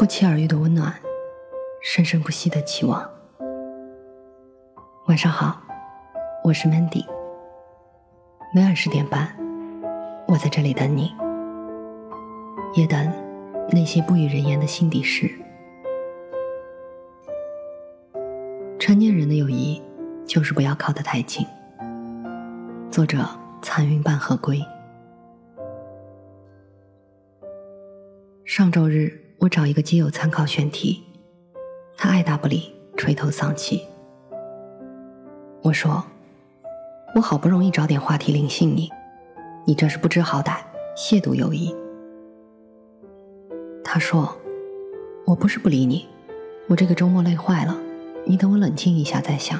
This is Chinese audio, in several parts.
不期而遇的温暖，生生不息的期望。晚上好，我是 Mandy。每晚十点半，我在这里等你，也等那些不与人言的心底事。成年人的友谊，就是不要靠得太近。作者：残云半合归。上周日，我找一个基友参考选题，他爱答不理，垂头丧气。我说：“我好不容易找点话题灵性你，你这是不知好歹，亵渎友谊。”他说：“我不是不理你，我这个周末累坏了，你等我冷静一下再想。”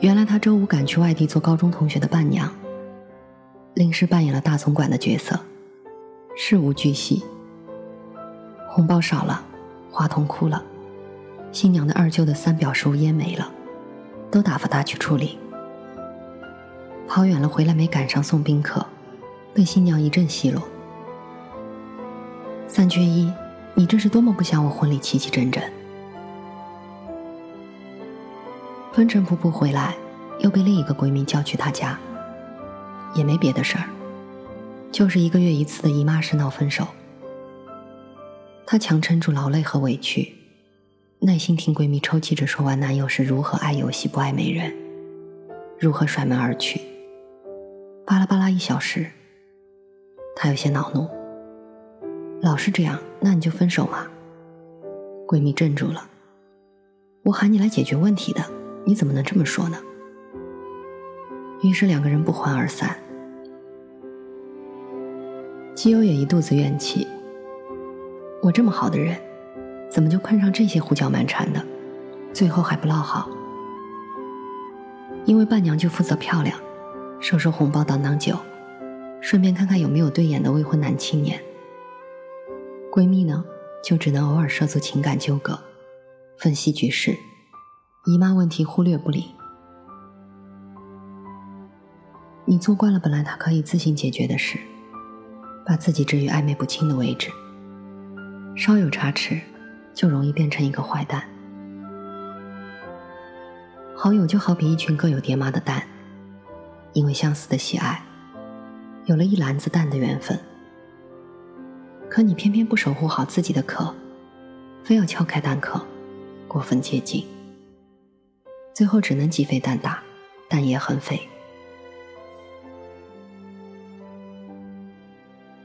原来他周五赶去外地做高中同学的伴娘，临时扮演了大总管的角色。事无巨细，红包少了，话筒哭了，新娘的二舅的三表叔烟没了，都打发他去处理。跑远了回来没赶上送宾客，被新娘一阵奚落。三缺一，你这是多么不想我婚礼齐齐整整？风尘仆仆回来，又被另一个闺蜜叫去她家，也没别的事儿。就是一个月一次的姨妈式闹分手，她强撑住劳累和委屈，耐心听闺蜜抽泣着说完男友是如何爱游戏不爱美人，如何甩门而去。巴拉巴拉一小时，她有些恼怒，老是这样，那你就分手嘛。闺蜜镇住了，我喊你来解决问题的，你怎么能这么说呢？于是两个人不欢而散。基友也一肚子怨气。我这么好的人，怎么就碰上这些胡搅蛮缠的，最后还不落好？因为伴娘就负责漂亮，收收红包挡挡酒，顺便看看有没有对眼的未婚男青年。闺蜜呢，就只能偶尔涉足情感纠葛，分析局势，姨妈问题忽略不理。你做惯了本来她可以自行解决的事。把自己置于暧昧不清的位置，稍有差池，就容易变成一个坏蛋。好友就好比一群各有爹妈的蛋，因为相似的喜爱，有了一篮子蛋的缘分。可你偏偏不守护好自己的壳，非要撬开蛋壳，过分接近，最后只能鸡飞蛋打，蛋也很肥。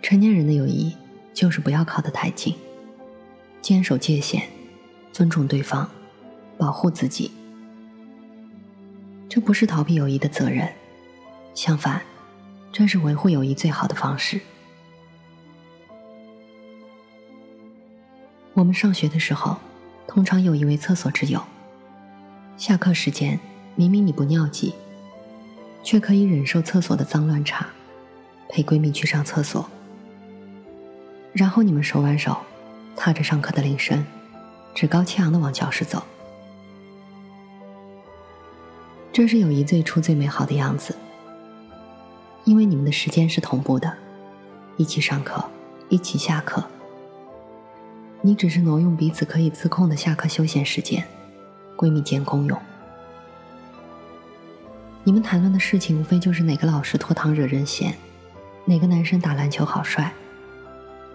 成年人的友谊，就是不要靠得太近，坚守界限，尊重对方，保护自己。这不是逃避友谊的责任，相反，这是维护友谊最好的方式。我们上学的时候，通常有一位厕所之友，下课时间明明你不尿急，却可以忍受厕所的脏乱差，陪闺蜜去上厕所。然后你们手挽手，踏着上课的铃声，趾高气扬的往教室走。这是友谊最初最美好的样子，因为你们的时间是同步的，一起上课，一起下课。你只是挪用彼此可以自控的下课休闲时间，闺蜜间公用。你们谈论的事情无非就是哪个老师拖堂惹人嫌，哪个男生打篮球好帅。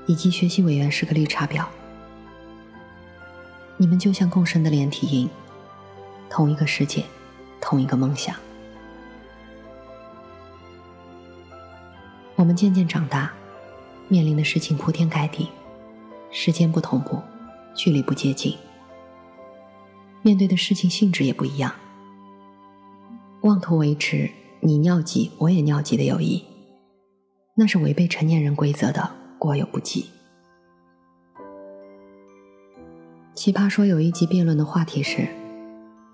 以及学习委员是个绿茶婊，你们就像共生的连体婴，同一个世界，同一个梦想。我们渐渐长大，面临的事情铺天盖地，时间不同步，距离不接近，面对的事情性质也不一样。妄图维持你尿急我也尿急的友谊，那是违背成年人规则的。过犹不及。奇葩说有一集辩论的话题是：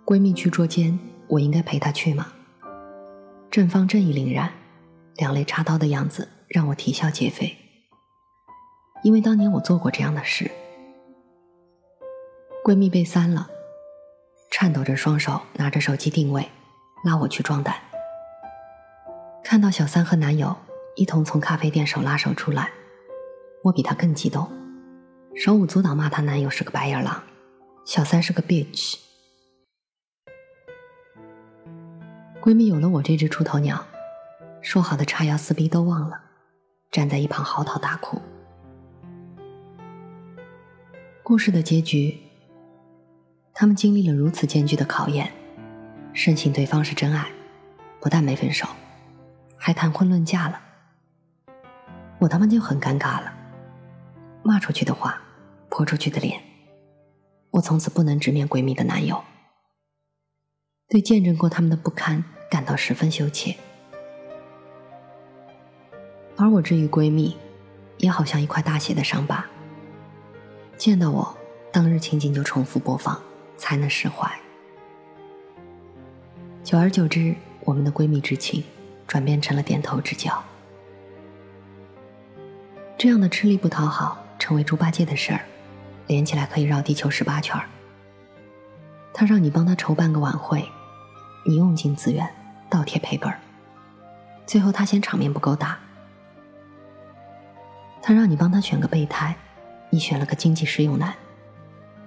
闺蜜去捉奸，我应该陪她去吗？正方正义凛然，两肋插刀的样子让我啼笑皆非。因为当年我做过这样的事。闺蜜被三了，颤抖着双手拿着手机定位，拉我去壮胆。看到小三和男友一同从咖啡店手拉手出来。我比她更激动，手舞足蹈骂她男友是个白眼狼，小三是个 bitch。闺蜜有了我这只出头鸟，说好的叉腰撕逼都忘了，站在一旁嚎啕大哭。故事的结局，他们经历了如此艰巨的考验，深信对方是真爱，不但没分手，还谈婚论嫁了。我他妈就很尴尬了，骂出去的话，泼出去的脸，我从此不能直面闺蜜的男友，对见证过他们的不堪感到十分羞怯。而我至于闺蜜，也好像一块大写的伤疤。见到我，当日情景就重复播放，才能释怀。久而久之，我们的闺蜜之情转变成了点头之交。这样的吃力不讨好，成为猪八戒的事儿，连起来可以绕地球十八圈儿。他让你帮他筹办个晚会，你用尽资源，倒贴赔本儿，最后他嫌场面不够大。他让你帮他选个备胎。你选了个经济实用男，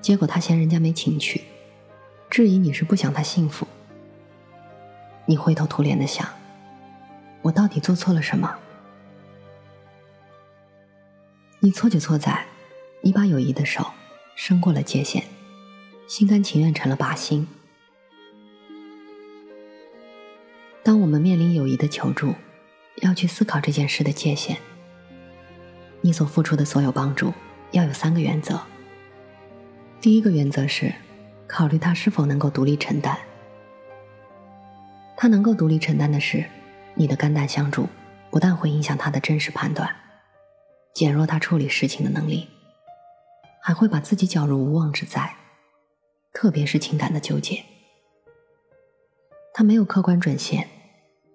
结果他嫌人家没情趣，质疑你是不想他幸福。你灰头土脸的想，我到底做错了什么？你错就错在，你把友谊的手伸过了界限，心甘情愿成了靶心。当我们面临友谊的求助，要去思考这件事的界限，你所付出的所有帮助。要有三个原则。第一个原则是，考虑他是否能够独立承担。他能够独立承担的事，你的肝胆相助，不但会影响他的真实判断，减弱他处理事情的能力，还会把自己搅入无妄之灾，特别是情感的纠结。他没有客观准线，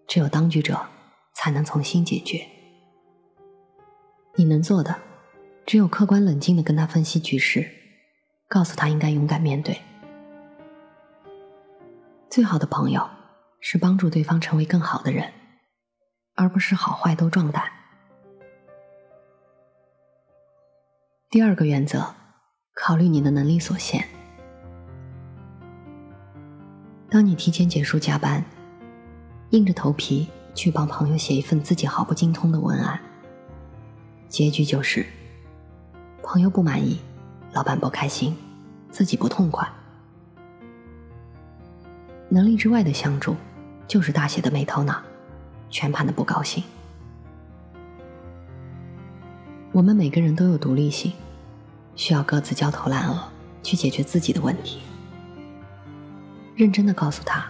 只有当局者才能从心解决。你能做的。只有客观冷静的跟他分析局势，告诉他应该勇敢面对。最好的朋友是帮助对方成为更好的人，而不是好坏都壮胆。第二个原则，考虑你的能力所限。当你提前结束加班，硬着头皮去帮朋友写一份自己毫不精通的文案，结局就是。朋友不满意，老板不开心，自己不痛快。能力之外的相助，就是大写的没头脑，全盘的不高兴。我们每个人都有独立性，需要各自焦头烂额去解决自己的问题。认真的告诉他：“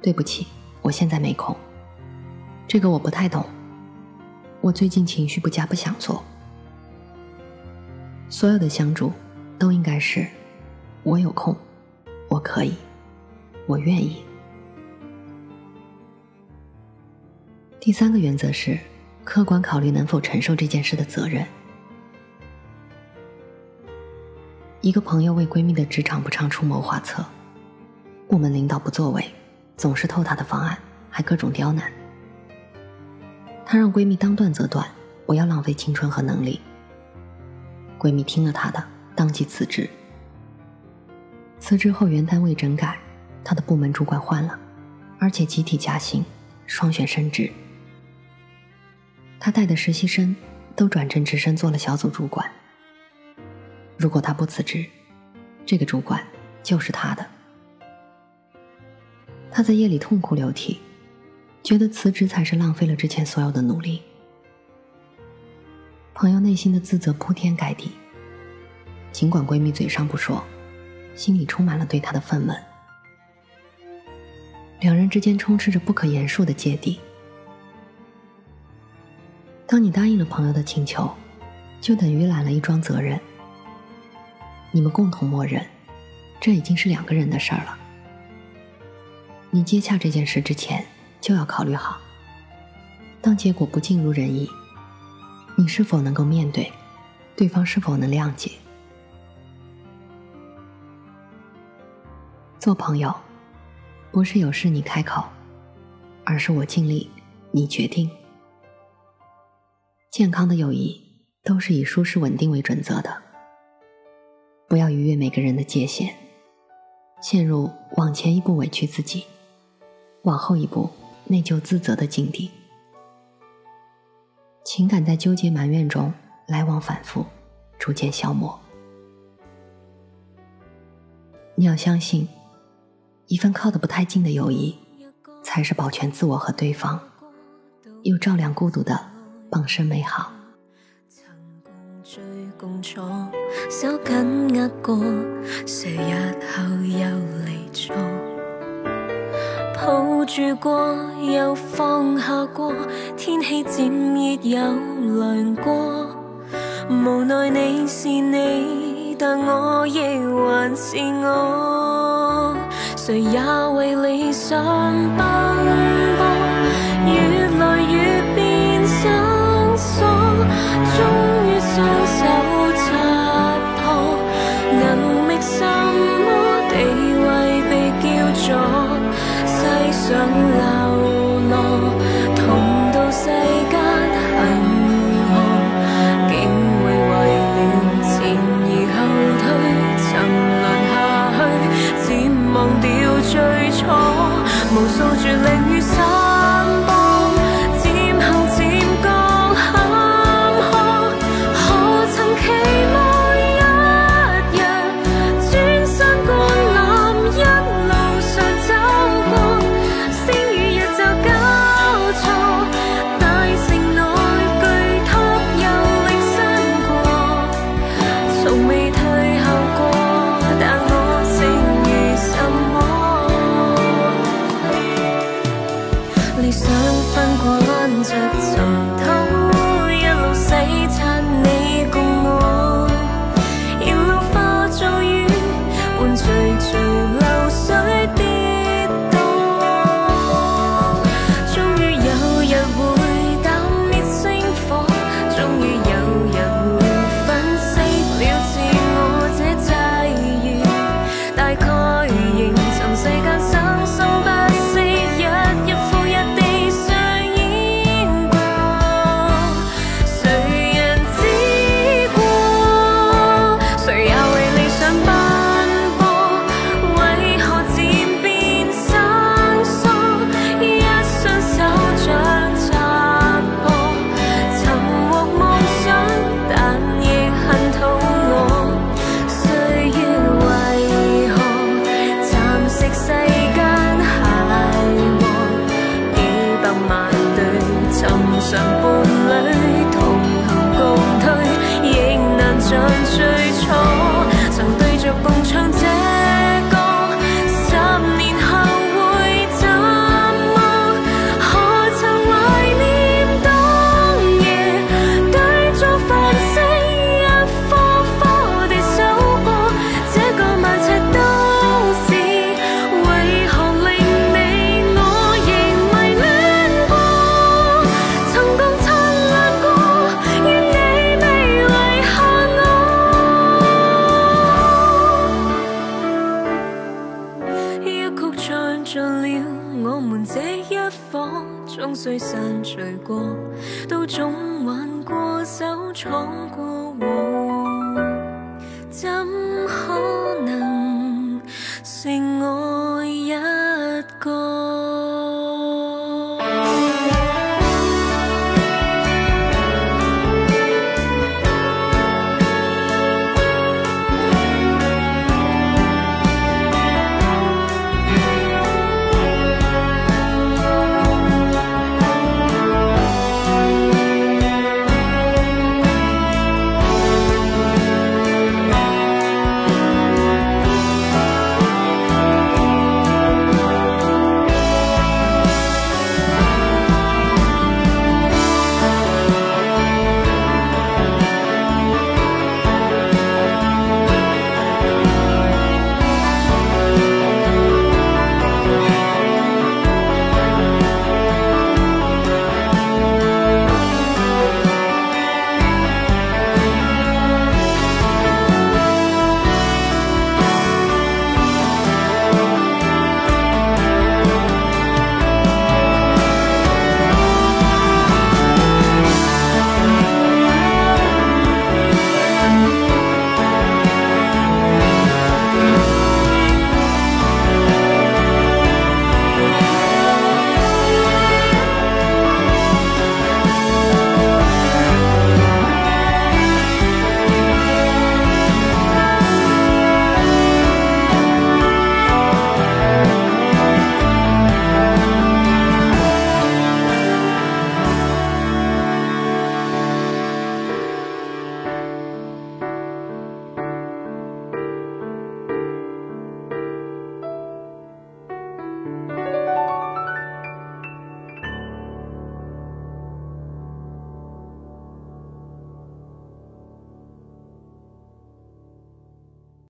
对不起，我现在没空，这个我不太懂，我最近情绪不佳，不想做。”所有的相助，都应该是我有空，我可以，我愿意。第三个原则是客观考虑能否承受这件事的责任。一个朋友为闺蜜的职场不畅出谋划策，部门领导不作为，总是偷她的方案，还各种刁难。她让闺蜜当断则断，不要浪费青春和能力。闺蜜听了她的，当即辞职。辞职后原单位整改，她的部门主管换了，而且集体加薪，双选升职。她带的实习生都转正直升做了小组主管。如果他不辞职，这个主管就是他的。他在夜里痛哭流涕，觉得辞职才是浪费了之前所有的努力。朋友内心的自责铺天盖地，尽管闺蜜嘴上不说，心里充满了对她的愤懑。两人之间充斥着不可言述的芥蒂。当你答应了朋友的请求，就等于揽了一桩责任。你们共同默认，这已经是两个人的事儿了。你接洽这件事之前，就要考虑好，当结果不尽如人意。你是否能够面对？对方是否能谅解？做朋友，不是有事你开口，而是我尽力，你决定。健康的友谊都是以舒适稳定为准则的。不要逾越每个人的界限，陷入往前一步委屈自己，往后一步内疚自责的境地。情感在纠结埋怨中来往反复，逐渐消磨。你要相信，一份靠得不太近的友谊，才是保全自我和对方，又照亮孤独的傍身美好。共坐手紧握过，谁日后又离座？抱住过，又放下过，天气渐热又凉过。无奈你是你，但我亦还是我。谁也为理想奔最初，无数绝零雨散